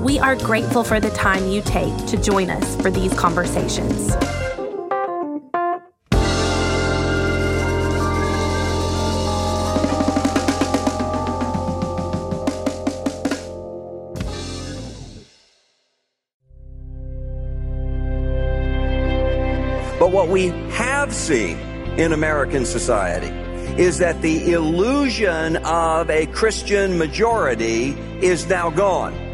We are grateful for the time you take to join us for these conversations. But what we have seen in American society is that the illusion of a Christian majority is now gone.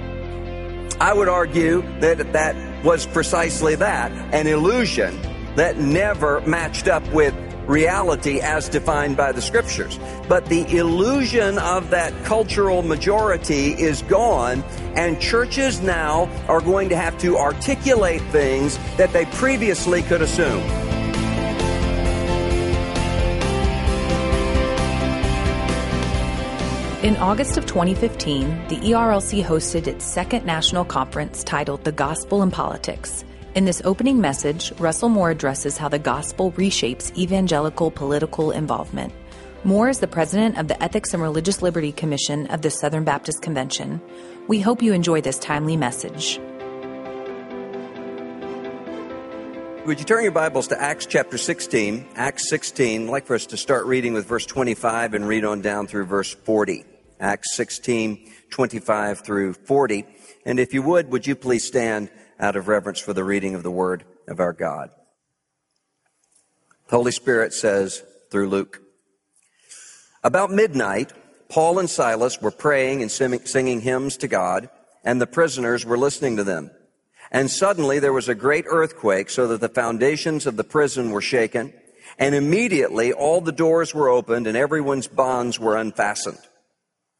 I would argue that that was precisely that, an illusion that never matched up with reality as defined by the scriptures. But the illusion of that cultural majority is gone, and churches now are going to have to articulate things that they previously could assume. In August of 2015, the ERLC hosted its second national conference titled The Gospel in Politics. In this opening message, Russell Moore addresses how the gospel reshapes evangelical political involvement. Moore is the president of the Ethics and Religious Liberty Commission of the Southern Baptist Convention. We hope you enjoy this timely message. Would you turn your Bibles to Acts chapter 16? Acts 16. I'd like for us to start reading with verse 25 and read on down through verse 40. Acts 16, 25 through 40. And if you would, would you please stand out of reverence for the reading of the word of our God. The Holy Spirit says through Luke, about midnight, Paul and Silas were praying and singing hymns to God, and the prisoners were listening to them. And suddenly there was a great earthquake so that the foundations of the prison were shaken, and immediately all the doors were opened and everyone's bonds were unfastened.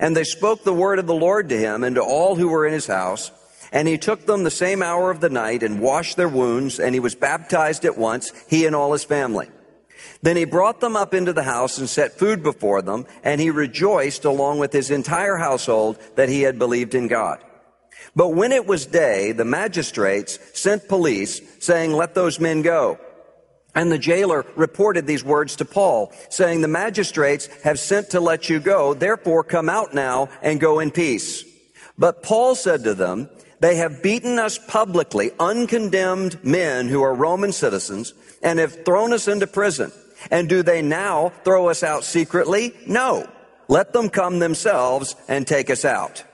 And they spoke the word of the Lord to him and to all who were in his house. And he took them the same hour of the night and washed their wounds, and he was baptized at once, he and all his family. Then he brought them up into the house and set food before them, and he rejoiced along with his entire household that he had believed in God. But when it was day, the magistrates sent police saying, let those men go. And the jailer reported these words to Paul, saying, the magistrates have sent to let you go. Therefore come out now and go in peace. But Paul said to them, they have beaten us publicly, uncondemned men who are Roman citizens, and have thrown us into prison. And do they now throw us out secretly? No. Let them come themselves and take us out.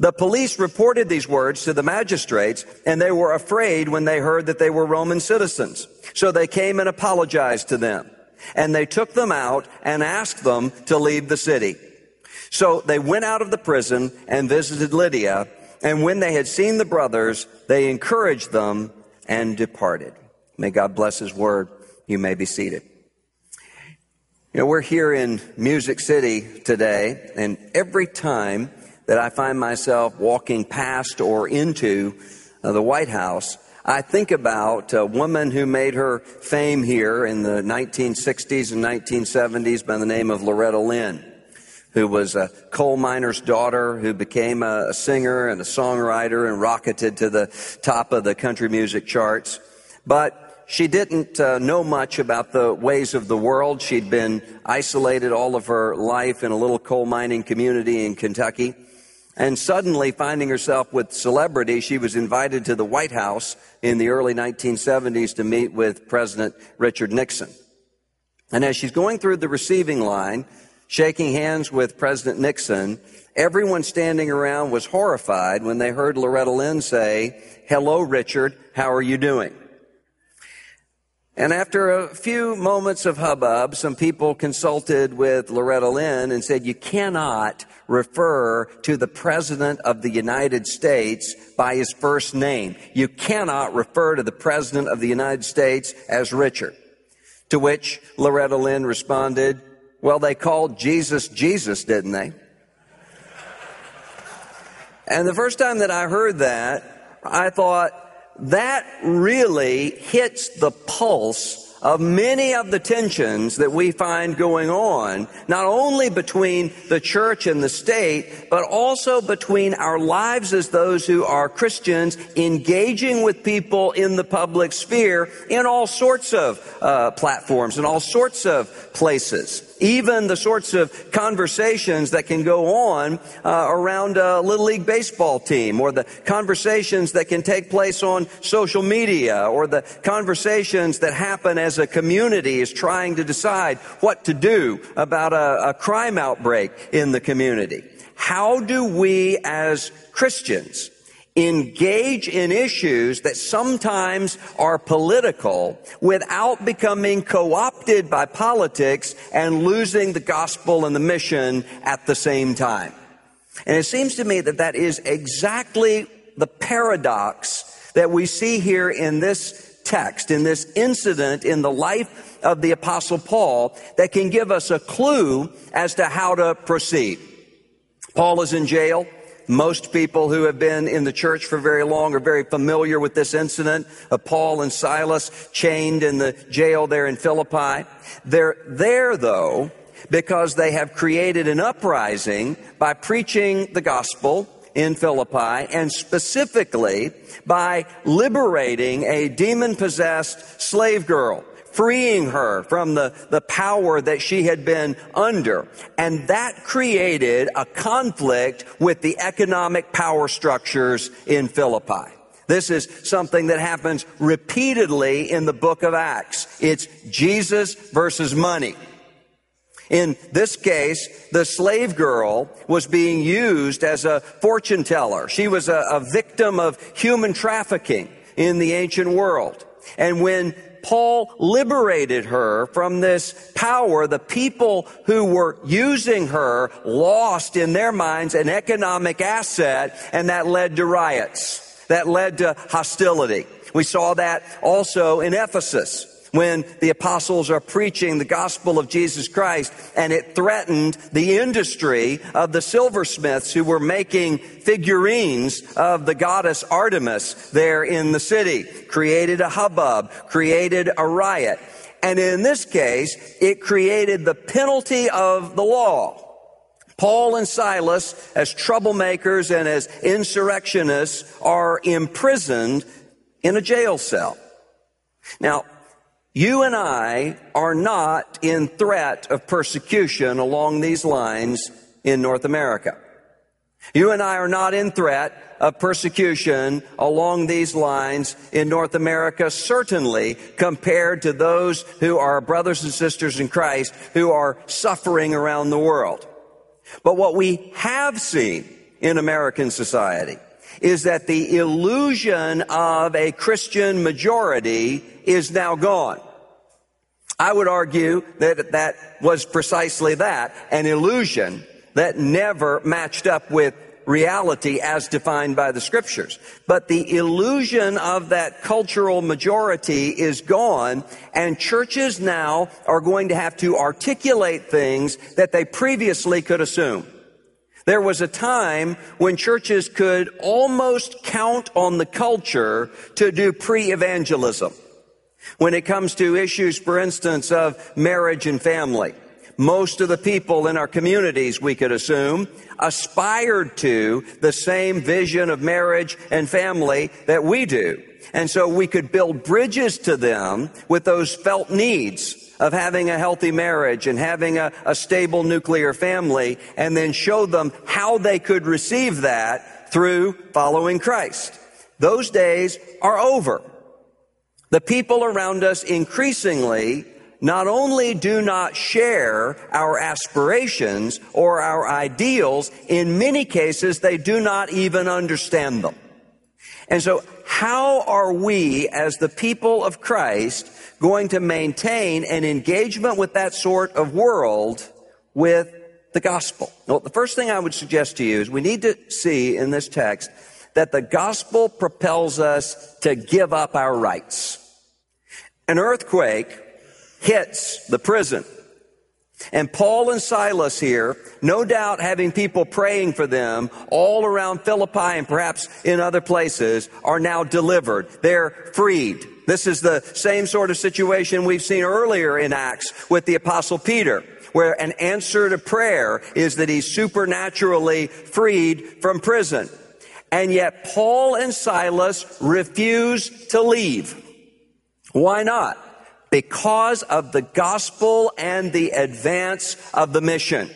The police reported these words to the magistrates, and they were afraid when they heard that they were Roman citizens. So they came and apologized to them. And they took them out and asked them to leave the city. So they went out of the prison and visited Lydia. And when they had seen the brothers, they encouraged them and departed. May God bless his word. You may be seated. You know, we're here in Music City today, and every time that I find myself walking past or into uh, the White House, I think about a woman who made her fame here in the 1960s and 1970s by the name of Loretta Lynn, who was a coal miner's daughter who became a, singer and a songwriter and rocketed to the top of the country music charts. But she didn't uh, know much about the ways of the world. She'd been isolated all of her life in a little coal mining community in Kentucky. And suddenly, finding herself with celebrity, she was invited to the White House in the early 1970s to meet with President Richard Nixon. And as she's going through the receiving line, shaking hands with President Nixon, everyone standing around was horrified when they heard Loretta Lynn say, Hello, Richard. How are you doing? And after a few moments of hubbub, some people consulted with Loretta Lynn and said, you cannot refer to the President of the United States by his first name. You cannot refer to the President of the United States as Richard. To which Loretta Lynn responded, well, they called Jesus Jesus, didn't they? And the first time that I heard that, I thought, that really hits the pulse of many of the tensions that we find going on, not only between the church and the state, but also between our lives as those who are Christians engaging with people in the public sphere in all sorts of uh, platforms and all sorts of places even the sorts of conversations that can go on uh, around a little league baseball team or the conversations that can take place on social media or the conversations that happen as a community is trying to decide what to do about a, a crime outbreak in the community. How do we as Christians engage in issues that sometimes are political without becoming co-opted by politics and losing the gospel and the mission at the same time. And it seems to me that that is exactly the paradox that we see here in this text, in this incident in the life of the apostle Paul that can give us a clue as to how to proceed. Paul is in jail. Most people who have been in the church for very long are very familiar with this incident of Paul and Silas chained in the jail there in Philippi. They're there though because they have created an uprising by preaching the gospel in Philippi and specifically by liberating a demon possessed slave girl freeing her from the, the power that she had been under. And that created a conflict with the economic power structures in Philippi. This is something that happens repeatedly in the book of Acts. It's Jesus versus money. In this case, the slave girl was being used as a fortune teller. She was a, a victim of human trafficking in the ancient world. And when Paul liberated her from this power. The people who were using her lost in their minds an economic asset and that led to riots. That led to hostility. We saw that also in Ephesus when the apostles are preaching the gospel of Jesus Christ and it threatened the industry of the silversmiths who were making figurines of the goddess Artemis there in the city, created a hubbub, created a riot. And in this case, it created the penalty of the law. Paul and Silas, as troublemakers and as insurrectionists, are imprisoned in a jail cell. Now, you and I are not in threat of persecution along these lines in North America. You and I are not in threat of persecution along these lines in North America, certainly compared to those who are brothers and sisters in Christ who are suffering around the world. But what we have seen in American society is that the illusion of a Christian majority is now gone. I would argue that that was precisely that, an illusion that never matched up with reality as defined by the scriptures. But the illusion of that cultural majority is gone and churches now are going to have to articulate things that they previously could assume. There was a time when churches could almost count on the culture to do pre-evangelism. When it comes to issues, for instance, of marriage and family, most of the people in our communities, we could assume, aspired to the same vision of marriage and family that we do. And so we could build bridges to them with those felt needs of having a healthy marriage and having a, a stable nuclear family and then show them how they could receive that through following Christ. Those days are over. The people around us increasingly not only do not share our aspirations or our ideals, in many cases, they do not even understand them. And so, how are we as the people of Christ going to maintain an engagement with that sort of world with the gospel? Well, the first thing I would suggest to you is we need to see in this text that the gospel propels us to give up our rights. An earthquake hits the prison. And Paul and Silas here, no doubt having people praying for them all around Philippi and perhaps in other places, are now delivered. They're freed. This is the same sort of situation we've seen earlier in Acts with the apostle Peter, where an answer to prayer is that he's supernaturally freed from prison. And yet Paul and Silas refuse to leave. Why not? because of the gospel and the advance of the mission.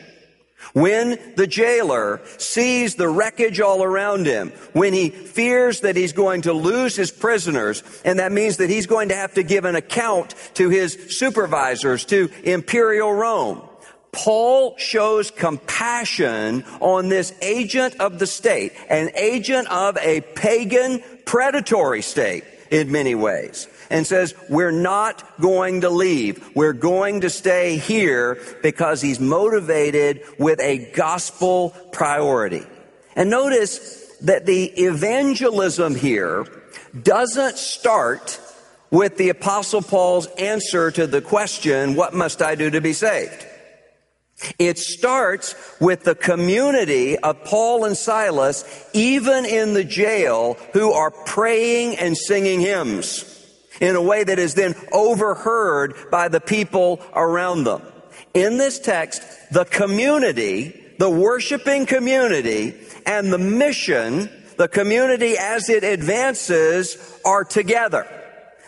When the jailer sees the wreckage all around him, when he fears that he's going to lose his prisoners, and that means that he's going to have to give an account to his supervisors, to imperial Rome, Paul shows compassion on this agent of the state, an agent of a pagan predatory state in many ways and says, we're not going to leave. We're going to stay here because he's motivated with a gospel priority. And notice that the evangelism here doesn't start with the apostle Paul's answer to the question, what must I do to be saved? It starts with the community of Paul and Silas, even in the jail, who are praying and singing hymns in a way that is then overheard by the people around them. In this text, the community, the worshiping community, and the mission, the community as it advances, are together.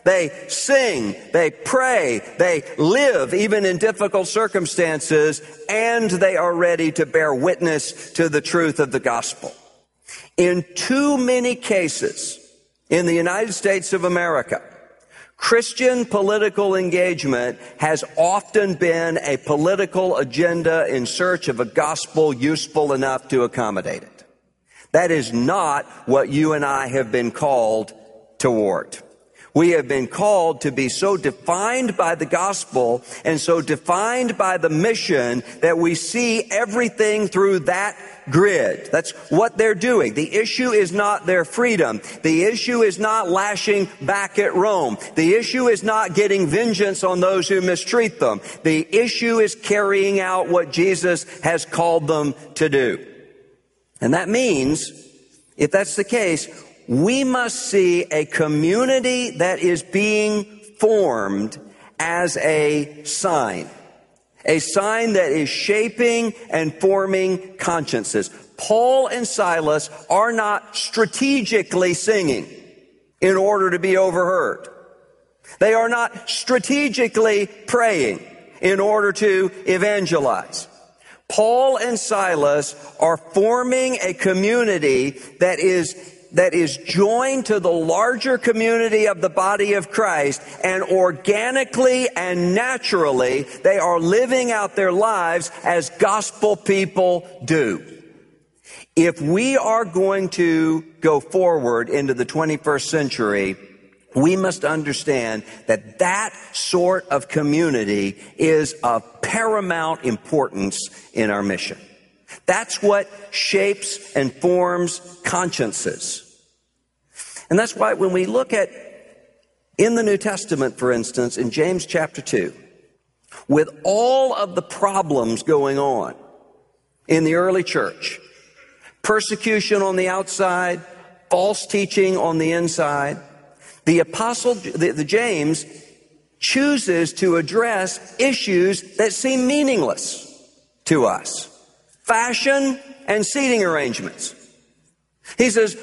They sing, they pray, they live even in difficult circumstances, and they are ready to bear witness to the truth of the gospel. In too many cases in the United States of America, Christian political engagement has often been a political agenda in search of a gospel useful enough to accommodate it. That is not what you and I have been called toward. We have been called to be so defined by the gospel and so defined by the mission that we see everything through that grid. That's what they're doing. The issue is not their freedom. The issue is not lashing back at Rome. The issue is not getting vengeance on those who mistreat them. The issue is carrying out what Jesus has called them to do. And that means, if that's the case, we must see a community that is being formed as a sign. A sign that is shaping and forming consciences. Paul and Silas are not strategically singing in order to be overheard. They are not strategically praying in order to evangelize. Paul and Silas are forming a community that is that is joined to the larger community of the body of Christ and organically and naturally they are living out their lives as gospel people do. If we are going to go forward into the 21st century, we must understand that that sort of community is of paramount importance in our mission. That's what shapes and forms consciences. And that's why when we look at in the New Testament, for instance, in James chapter 2, with all of the problems going on in the early church, persecution on the outside, false teaching on the inside, the apostle, the, the James chooses to address issues that seem meaningless to us. Fashion and seating arrangements. He says,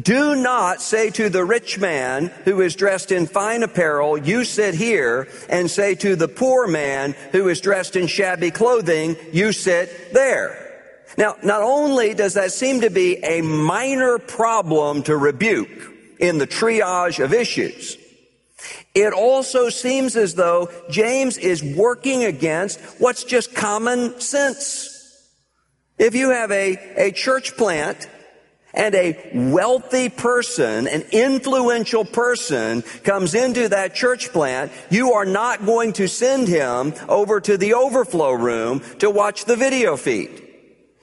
do not say to the rich man who is dressed in fine apparel, you sit here, and say to the poor man who is dressed in shabby clothing, you sit there. Now, not only does that seem to be a minor problem to rebuke in the triage of issues, It also seems as though James is working against what's just common sense. If you have a, a church plant and a wealthy person, an influential person comes into that church plant, you are not going to send him over to the overflow room to watch the video feed.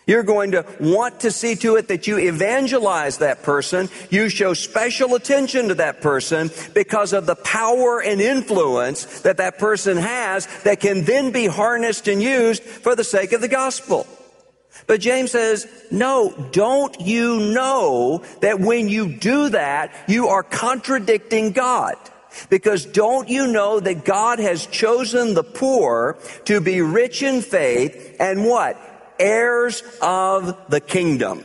You're going to want to see to it that you evangelize that person. You show special attention to that person because of the power and influence that that person has that can then be harnessed and used for the sake of the gospel. But James says, no, don't you know that when you do that, you are contradicting God? Because don't you know that God has chosen the poor to be rich in faith and what? Heirs of the kingdom.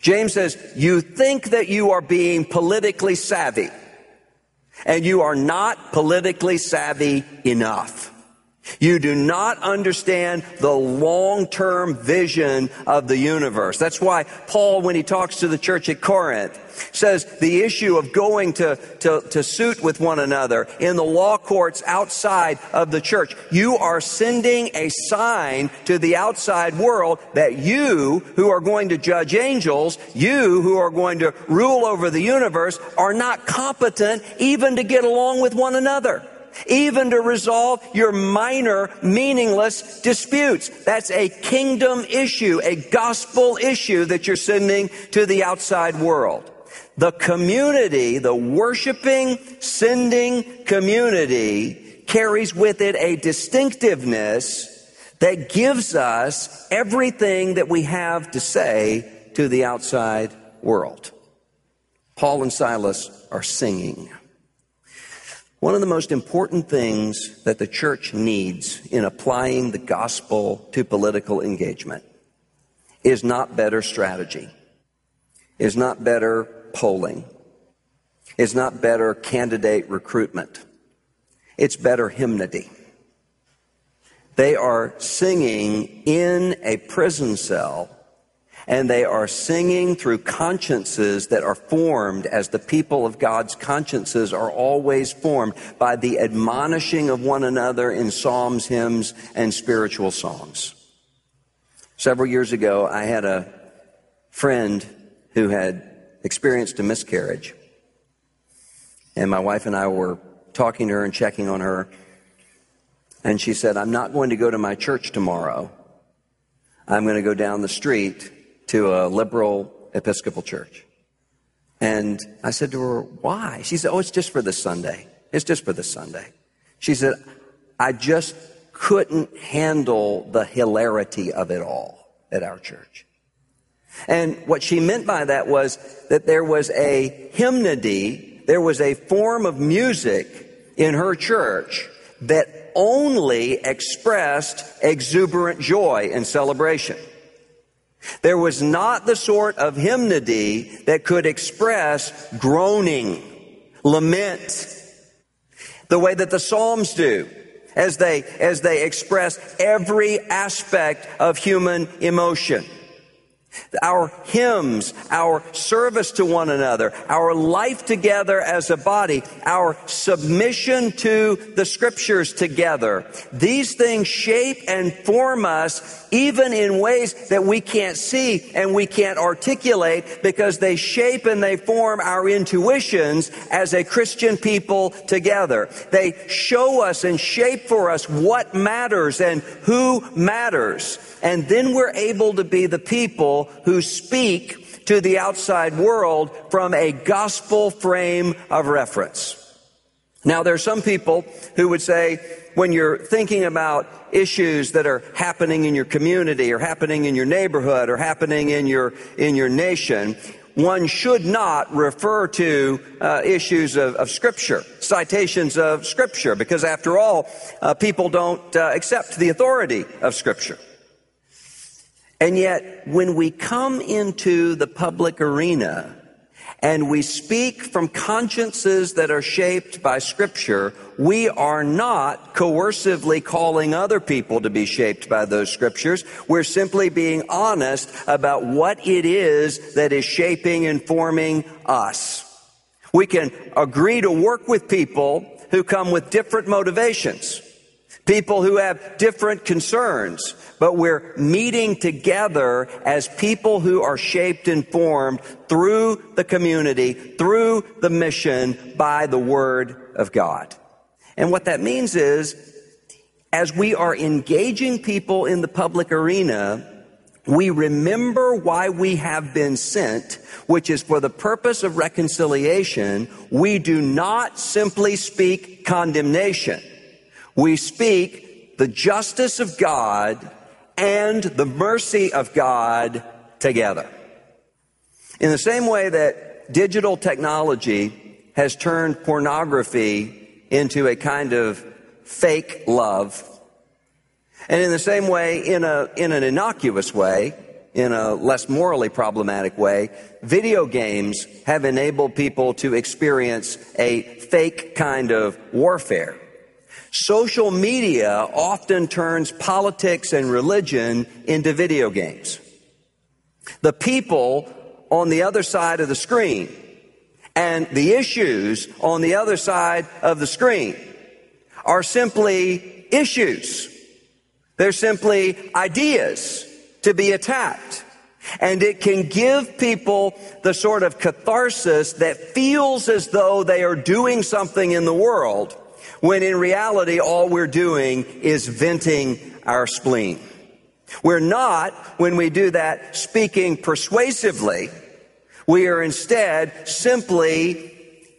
James says, you think that you are being politically savvy and you are not politically savvy enough. You do not understand the long-term vision of the universe. That's why Paul, when he talks to the church at Corinth, says the issue of going to, to, to suit with one another in the law courts outside of the church. You are sending a sign to the outside world that you who are going to judge angels, you who are going to rule over the universe are not competent even to get along with one another even to resolve your minor, meaningless disputes. That's a kingdom issue, a gospel issue that you're sending to the outside world. The community, the worshiping, sending community carries with it a distinctiveness that gives us everything that we have to say to the outside world. Paul and Silas are singing. One of the most important things that the church needs in applying the gospel to political engagement is not better strategy, is not better polling, is not better candidate recruitment. It's better hymnody. They are singing in a prison cell and they are singing through consciences that are formed as the people of God's consciences are always formed by the admonishing of one another in psalms, hymns, and spiritual songs. Several years ago, I had a friend who had experienced a miscarriage. And my wife and I were talking to her and checking on her. And she said, I'm not going to go to my church tomorrow. I'm going to go down the street to a liberal Episcopal church. And I said to her, why? She said, oh, it's just for this Sunday. It's just for this Sunday. She said, I just couldn't handle the hilarity of it all at our church. And what she meant by that was that there was a hymnody, there was a form of music in her church that only expressed exuberant joy and celebration. There was not the sort of hymnody that could express groaning, lament, the way that the Psalms do, as they, as they express every aspect of human emotion. Our hymns, our service to one another, our life together as a body, our submission to the scriptures together. These things shape and form us even in ways that we can't see and we can't articulate because they shape and they form our intuitions as a Christian people together. They show us and shape for us what matters and who matters. And then we're able to be the people who speak to the outside world from a gospel frame of reference. Now, there are some people who would say, when you're thinking about issues that are happening in your community or happening in your neighborhood or happening in your, in your nation, one should not refer to uh, issues of, of, scripture, citations of scripture, because after all, uh, people don't uh, accept the authority of scripture. And yet, when we come into the public arena and we speak from consciences that are shaped by scripture, we are not coercively calling other people to be shaped by those scriptures. We're simply being honest about what it is that is shaping and forming us. We can agree to work with people who come with different motivations, people who have different concerns, but we're meeting together as people who are shaped and formed through the community, through the mission by the Word of God. And what that means is, as we are engaging people in the public arena, we remember why we have been sent, which is for the purpose of reconciliation. We do not simply speak condemnation. We speak the justice of God and the mercy of God together. In the same way that digital technology has turned pornography into a kind of fake love, and in the same way, in, a, in an innocuous way, in a less morally problematic way, video games have enabled people to experience a fake kind of warfare. Social media often turns politics and religion into video games. The people on the other side of the screen and the issues on the other side of the screen are simply issues. They're simply ideas to be attacked. And it can give people the sort of catharsis that feels as though they are doing something in the world, when in reality, all we're doing is venting our spleen. We're not, when we do that, speaking persuasively. We are instead simply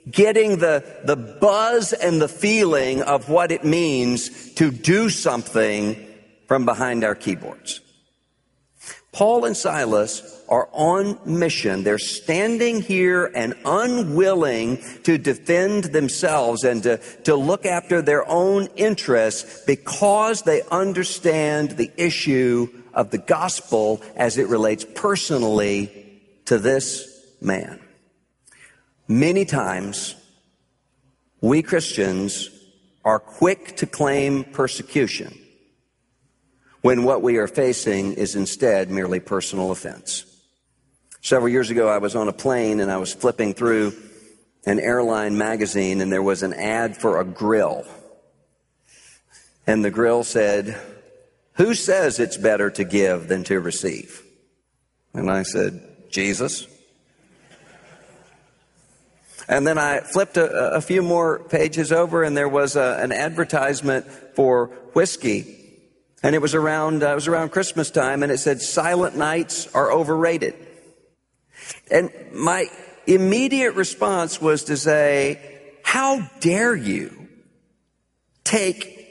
getting the, the buzz and the feeling of what it means to do something from behind our keyboards. Paul and Silas are on mission. They're standing here and unwilling to defend themselves and to, to look after their own interests because they understand the issue of the gospel as it relates personally to this man. Many times, we Christians are quick to claim persecution when what we are facing is instead merely personal offense. Several years ago, I was on a plane and I was flipping through an airline magazine and there was an ad for a grill. And the grill said, Who says it's better to give than to receive? And I said, Jesus. And then I flipped a, a few more pages over and there was a, an advertisement for whiskey. And it was around, uh, it was around Christmas time and it said, silent nights are overrated. And my immediate response was to say, how dare you take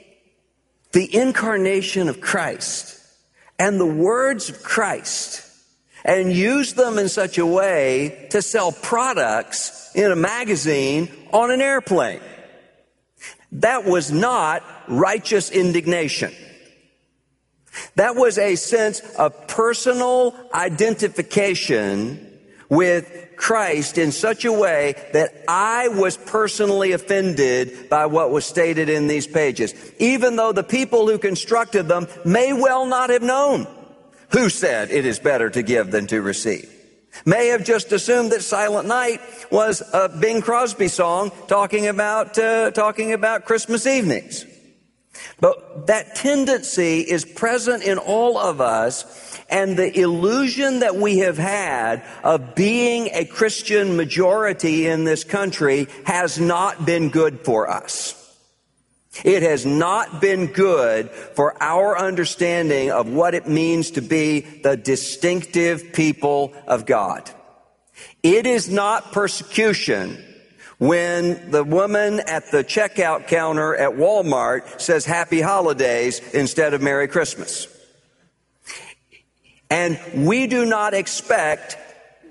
the incarnation of Christ and the words of Christ and use them in such a way to sell products in a magazine on an airplane. That was not righteous indignation. That was a sense of personal identification with Christ in such a way that I was personally offended by what was stated in these pages, even though the people who constructed them may well not have known who said it is better to give than to receive. May have just assumed that Silent Night was a Bing Crosby song talking about uh, talking about Christmas evenings. But that tendency is present in all of us, and the illusion that we have had of being a Christian majority in this country has not been good for us. It has not been good for our understanding of what it means to be the distinctive people of God. It is not persecution when the woman at the checkout counter at Walmart says happy holidays instead of Merry Christmas. And we do not expect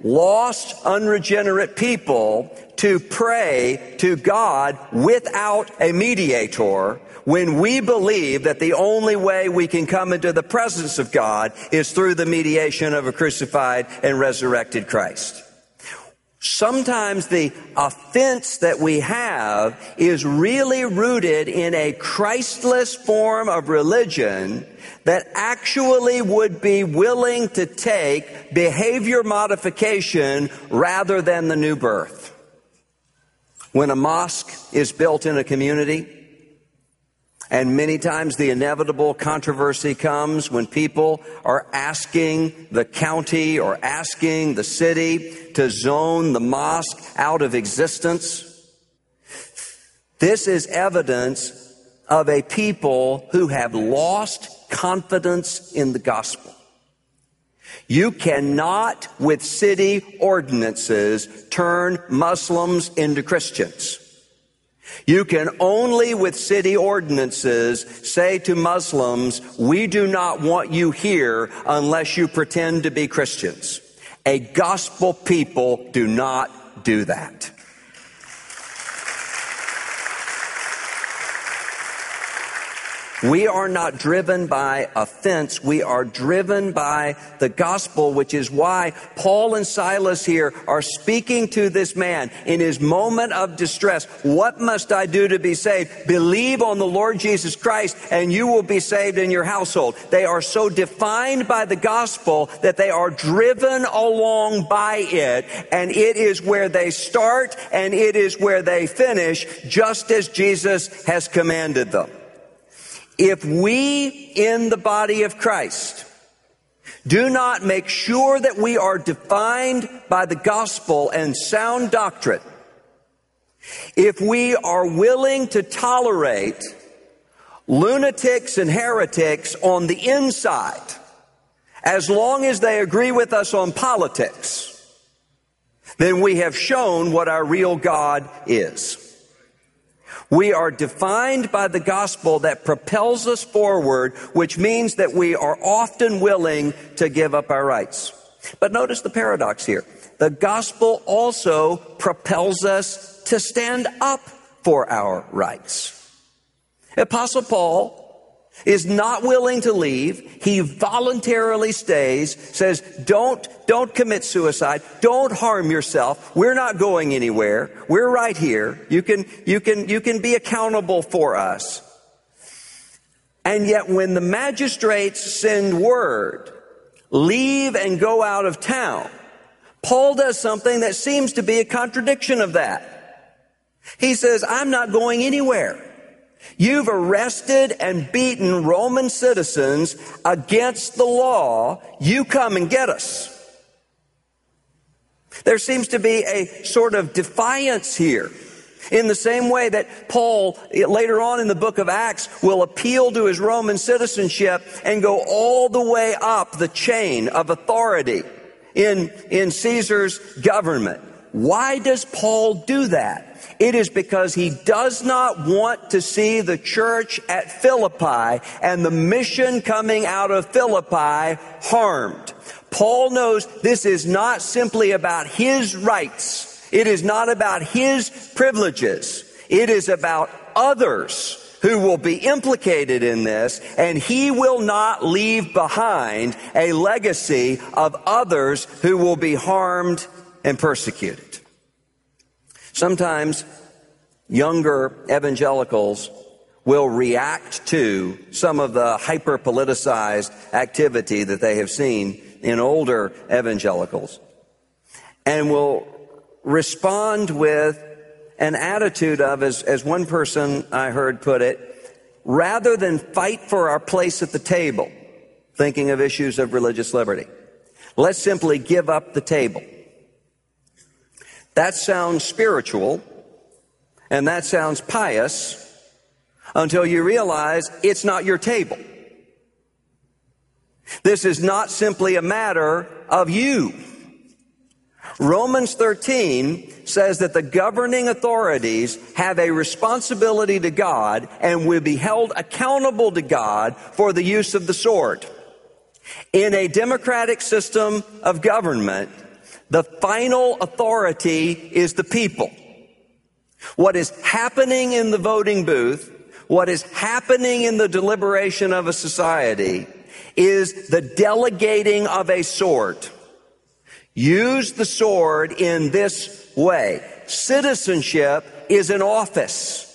lost, unregenerate people to pray to God without a mediator when we believe that the only way we can come into the presence of God is through the mediation of a crucified and resurrected Christ. Sometimes the offense that we have is really rooted in a Christless form of religion that actually would be willing to take behavior modification rather than the new birth. When a mosque is built in a community, and many times the inevitable controversy comes when people are asking the county or asking the city to zone the mosque out of existence. This is evidence of a people who have lost confidence in the gospel. You cannot, with city ordinances, turn Muslims into Christians. You can only, with city ordinances, say to Muslims, we do not want you here unless you pretend to be Christians. A gospel people do not do that. We are not driven by offense. We are driven by the gospel, which is why Paul and Silas here are speaking to this man in his moment of distress. What must I do to be saved? Believe on the Lord Jesus Christ and you will be saved in your household. They are so defined by the gospel that they are driven along by it and it is where they start and it is where they finish just as Jesus has commanded them. If we in the body of Christ do not make sure that we are defined by the gospel and sound doctrine, if we are willing to tolerate lunatics and heretics on the inside, as long as they agree with us on politics, then we have shown what our real God is. We are defined by the gospel that propels us forward, which means that we are often willing to give up our rights. But notice the paradox here. The gospel also propels us to stand up for our rights. Apostle Paul is not willing to leave. He voluntarily stays, says, don't, don't commit suicide. Don't harm yourself. We're not going anywhere. We're right here. You can, you can, you can be accountable for us. And yet when the magistrates send word, leave and go out of town, Paul does something that seems to be a contradiction of that. He says, I'm not going anywhere. You've arrested and beaten Roman citizens against the law. You come and get us. There seems to be a sort of defiance here. In the same way that Paul, later on in the book of Acts, will appeal to his Roman citizenship and go all the way up the chain of authority in, in Caesar's government. Why does Paul do that? It is because he does not want to see the church at Philippi and the mission coming out of Philippi harmed. Paul knows this is not simply about his rights. It is not about his privileges. It is about others who will be implicated in this, and he will not leave behind a legacy of others who will be harmed and persecuted. Sometimes younger evangelicals will react to some of the hyper politicized activity that they have seen in older evangelicals and will respond with an attitude of, as, as one person I heard put it, rather than fight for our place at the table, thinking of issues of religious liberty, let's simply give up the table. That sounds spiritual and that sounds pious until you realize it's not your table. This is not simply a matter of you. Romans 13 says that the governing authorities have a responsibility to God and will be held accountable to God for the use of the sword. In a democratic system of government, the final authority is the people. What is happening in the voting booth, what is happening in the deliberation of a society is the delegating of a sword. Use the sword in this way. Citizenship is an office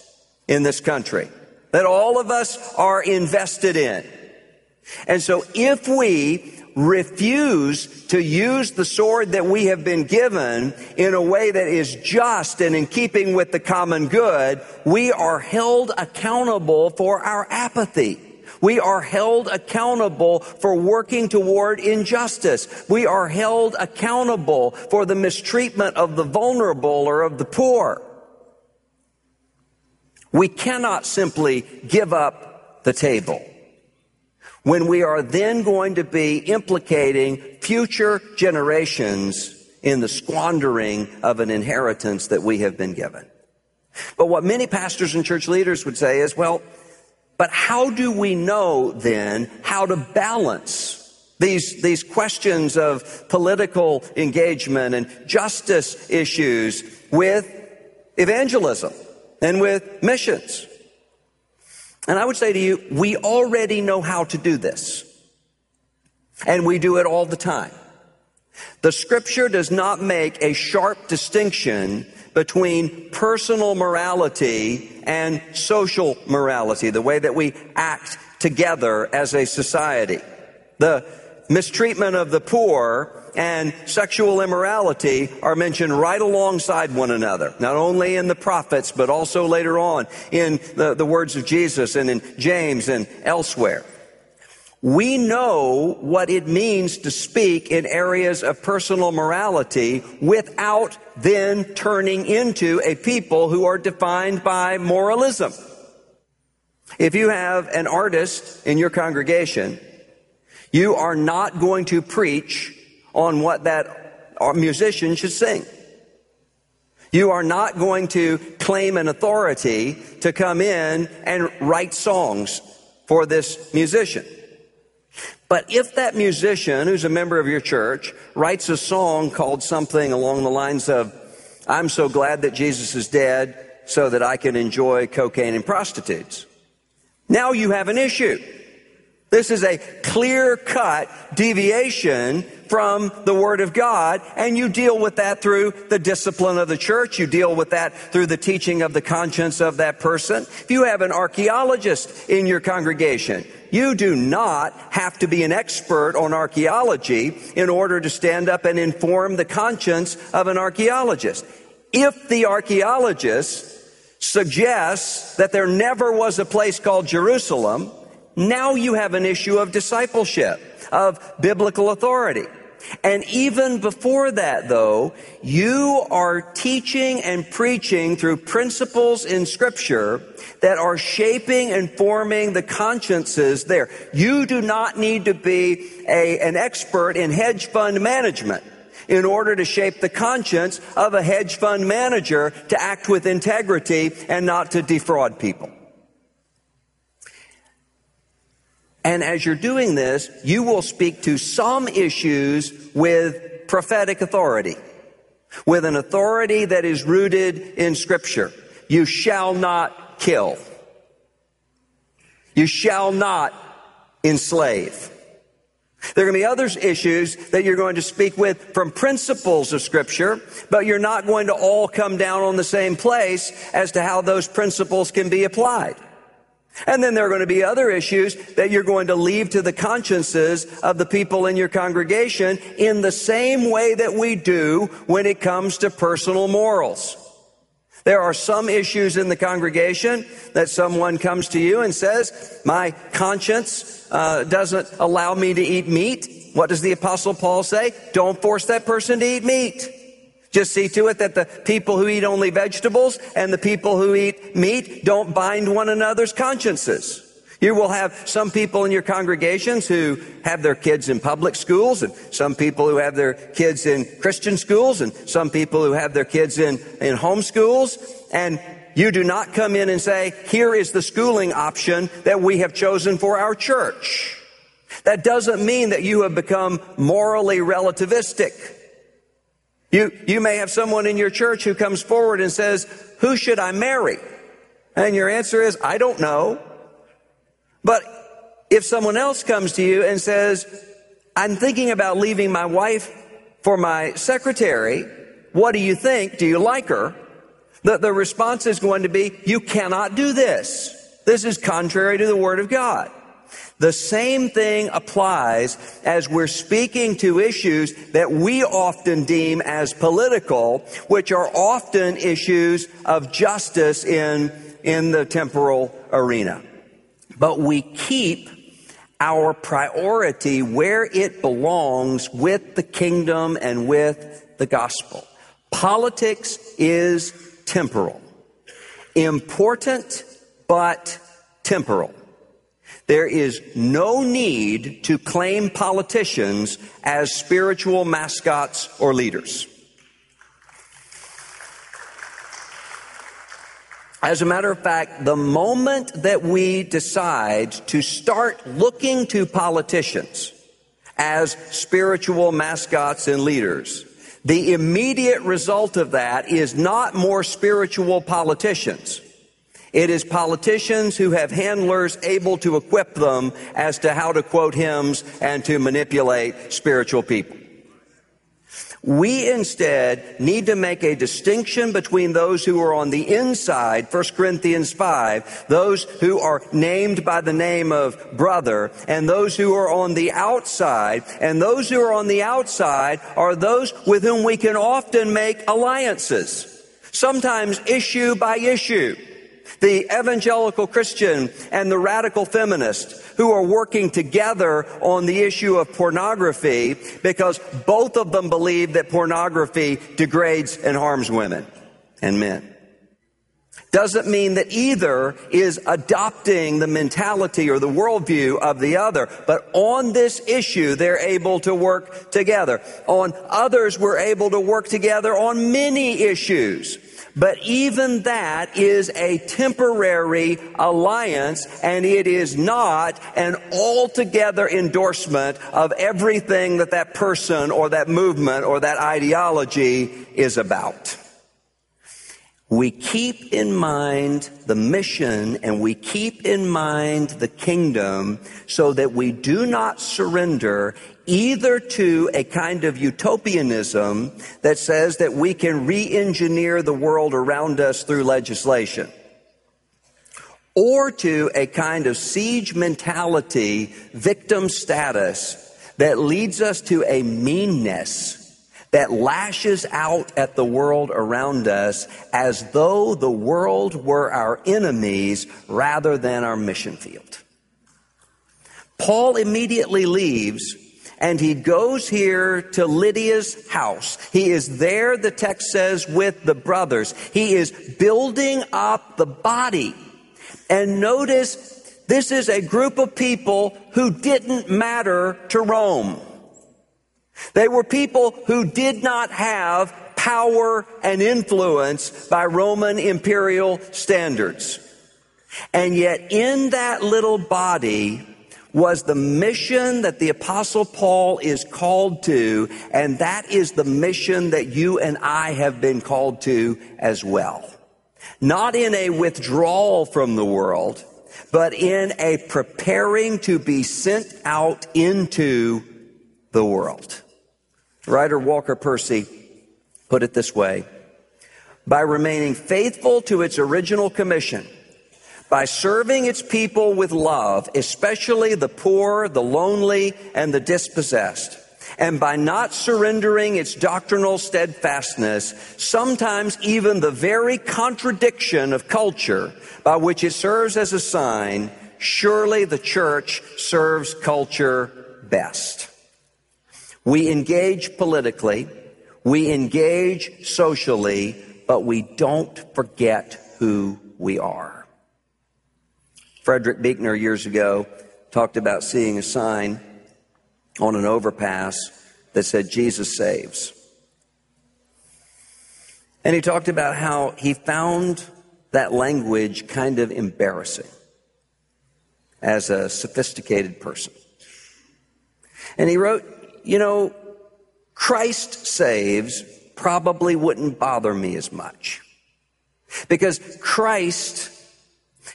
in this country that all of us are invested in. And so if we refuse to use the sword that we have been given in a way that is just and in keeping with the common good, we are held accountable for our apathy. We are held accountable for working toward injustice. We are held accountable for the mistreatment of the vulnerable or of the poor. We cannot simply give up the table when we are then going to be implicating future generations in the squandering of an inheritance that we have been given. But what many pastors and church leaders would say is, well, but how do we know then how to balance these, these questions of political engagement and justice issues with evangelism and with missions? And I would say to you, we already know how to do this. And we do it all the time. The scripture does not make a sharp distinction between personal morality and social morality, the way that we act together as a society. The mistreatment of the poor and sexual immorality are mentioned right alongside one another, not only in the prophets, but also later on in the, the words of Jesus and in James and elsewhere. We know what it means to speak in areas of personal morality without then turning into a people who are defined by moralism. If you have an artist in your congregation, you are not going to preach on what that uh, musician should sing. You are not going to claim an authority to come in and write songs for this musician. But if that musician who's a member of your church writes a song called something along the lines of, I'm so glad that Jesus is dead so that I can enjoy cocaine and prostitutes. Now you have an issue. This is a clear cut deviation from the Word of God, and you deal with that through the discipline of the church. You deal with that through the teaching of the conscience of that person. If you have an archaeologist in your congregation, you do not have to be an expert on archaeology in order to stand up and inform the conscience of an archaeologist. If the archaeologist suggests that there never was a place called Jerusalem, now you have an issue of discipleship, of biblical authority. And even before that, though, you are teaching and preaching through principles in scripture that are shaping and forming the consciences there. You do not need to be a, an expert in hedge fund management in order to shape the conscience of a hedge fund manager to act with integrity and not to defraud people. And as you're doing this, you will speak to some issues with prophetic authority, with an authority that is rooted in scripture. You shall not kill. You shall not enslave. There are going to be other issues that you're going to speak with from principles of scripture, but you're not going to all come down on the same place as to how those principles can be applied. And then there are going to be other issues that you're going to leave to the consciences of the people in your congregation in the same way that we do when it comes to personal morals. There are some issues in the congregation that someone comes to you and says, my conscience uh, doesn't allow me to eat meat. What does the apostle Paul say? Don't force that person to eat meat. Just see to it that the people who eat only vegetables and the people who eat meat don't bind one another's consciences. You will have some people in your congregations who have their kids in public schools and some people who have their kids in Christian schools and some people who have their kids in, in home schools. And you do not come in and say, here is the schooling option that we have chosen for our church. That doesn't mean that you have become morally relativistic. You, you may have someone in your church who comes forward and says, who should I marry? And your answer is, I don't know. But if someone else comes to you and says, I'm thinking about leaving my wife for my secretary, what do you think? Do you like her? The, the response is going to be, you cannot do this. This is contrary to the word of God. The same thing applies as we're speaking to issues that we often deem as political, which are often issues of justice in, in the temporal arena. But we keep our priority where it belongs with the kingdom and with the gospel. Politics is temporal. Important, but temporal. There is no need to claim politicians as spiritual mascots or leaders. As a matter of fact, the moment that we decide to start looking to politicians as spiritual mascots and leaders, the immediate result of that is not more spiritual politicians. It is politicians who have handlers able to equip them as to how to quote hymns and to manipulate spiritual people. We instead need to make a distinction between those who are on the inside, 1 Corinthians 5, those who are named by the name of brother, and those who are on the outside. And those who are on the outside are those with whom we can often make alliances, sometimes issue by issue the evangelical Christian and the radical feminist who are working together on the issue of pornography because both of them believe that pornography degrades and harms women and men. Doesn't mean that either is adopting the mentality or the worldview of the other, but on this issue, they're able to work together. On others, we're able to work together on many issues. But even that is a temporary alliance and it is not an altogether endorsement of everything that that person or that movement or that ideology is about. We keep in mind the mission and we keep in mind the kingdom so that we do not surrender either to a kind of utopianism that says that we can re-engineer the world around us through legislation or to a kind of siege mentality, victim status that leads us to a meanness that lashes out at the world around us as though the world were our enemies rather than our mission field. Paul immediately leaves and he goes here to Lydia's house. He is there, the text says, with the brothers. He is building up the body. And notice this is a group of people who didn't matter to Rome. They were people who did not have power and influence by Roman imperial standards. And yet in that little body, was the mission that the apostle Paul is called to, and that is the mission that you and I have been called to as well. Not in a withdrawal from the world, but in a preparing to be sent out into the world. Writer Walker Percy put it this way, by remaining faithful to its original commission, by serving its people with love, especially the poor, the lonely, and the dispossessed. And by not surrendering its doctrinal steadfastness, sometimes even the very contradiction of culture by which it serves as a sign, surely the church serves culture best. We engage politically, we engage socially, but we don't forget who we are. Frederick Buechner years ago talked about seeing a sign on an overpass that said, Jesus saves. And he talked about how he found that language kind of embarrassing as a sophisticated person. And he wrote, you know, Christ saves probably wouldn't bother me as much. Because Christ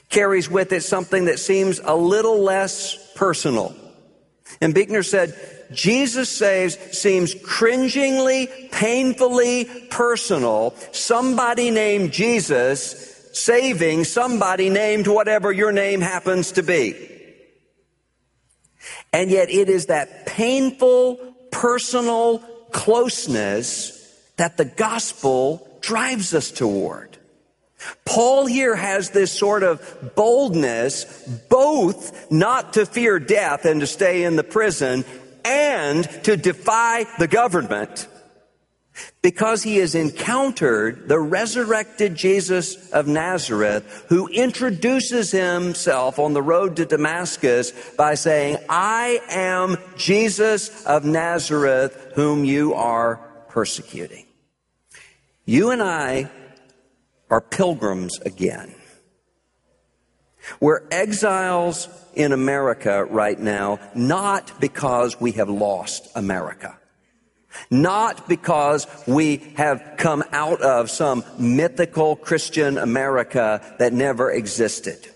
carries with it something that seems a little less personal. And Buechner said, Jesus saves seems cringingly, painfully personal. Somebody named Jesus saving somebody named whatever your name happens to be. And yet it is that painful, personal closeness that the gospel drives us toward. Paul here has this sort of boldness, both not to fear death and to stay in the prison and to defy the government because he has encountered the resurrected Jesus of Nazareth who introduces himself on the road to Damascus by saying, I am Jesus of Nazareth whom you are persecuting. You and I are pilgrims again. We're exiles in America right now, not because we have lost America. Not because we have come out of some mythical Christian America that never existed.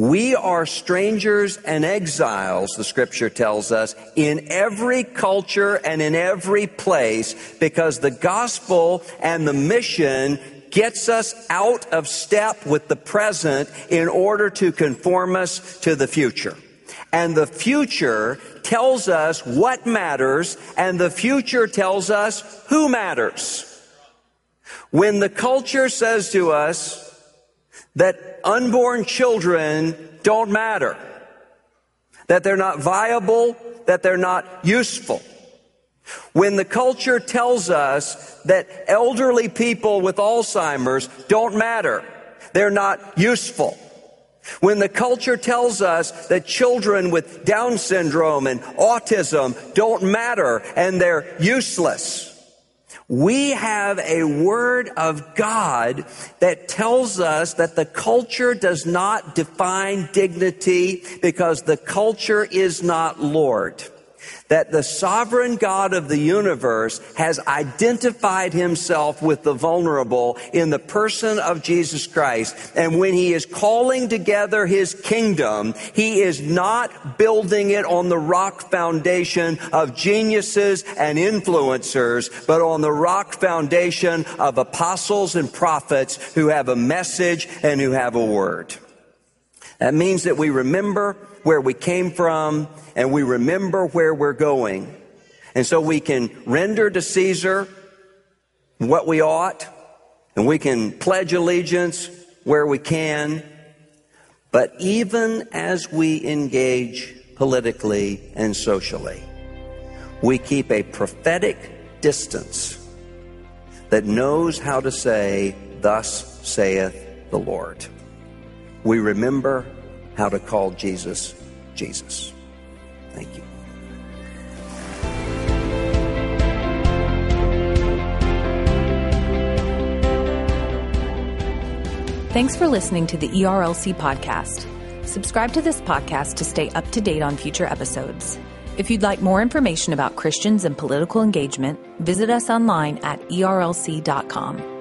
We are strangers and exiles, the scripture tells us, in every culture and in every place because the gospel and the mission gets us out of step with the present in order to conform us to the future. And the future tells us what matters, and the future tells us who matters. When the culture says to us that unborn children don't matter, that they're not viable, that they're not useful, when the culture tells us that elderly people with Alzheimer's don't matter, they're not useful, when the culture tells us that children with Down syndrome and autism don't matter and they're useless, we have a word of God that tells us that the culture does not define dignity because the culture is not Lord that the sovereign God of the universe has identified himself with the vulnerable in the person of Jesus Christ. And when he is calling together his kingdom, he is not building it on the rock foundation of geniuses and influencers, but on the rock foundation of apostles and prophets who have a message and who have a word. That means that we remember where we came from and we remember where we're going. And so we can render to Caesar what we ought, and we can pledge allegiance where we can. But even as we engage politically and socially, we keep a prophetic distance that knows how to say, Thus saith the Lord. We remember how to call Jesus Jesus. Thank you. Thanks for listening to the ERLC podcast. Subscribe to this podcast to stay up to date on future episodes. If you'd like more information about Christians and political engagement, visit us online at erlc.com.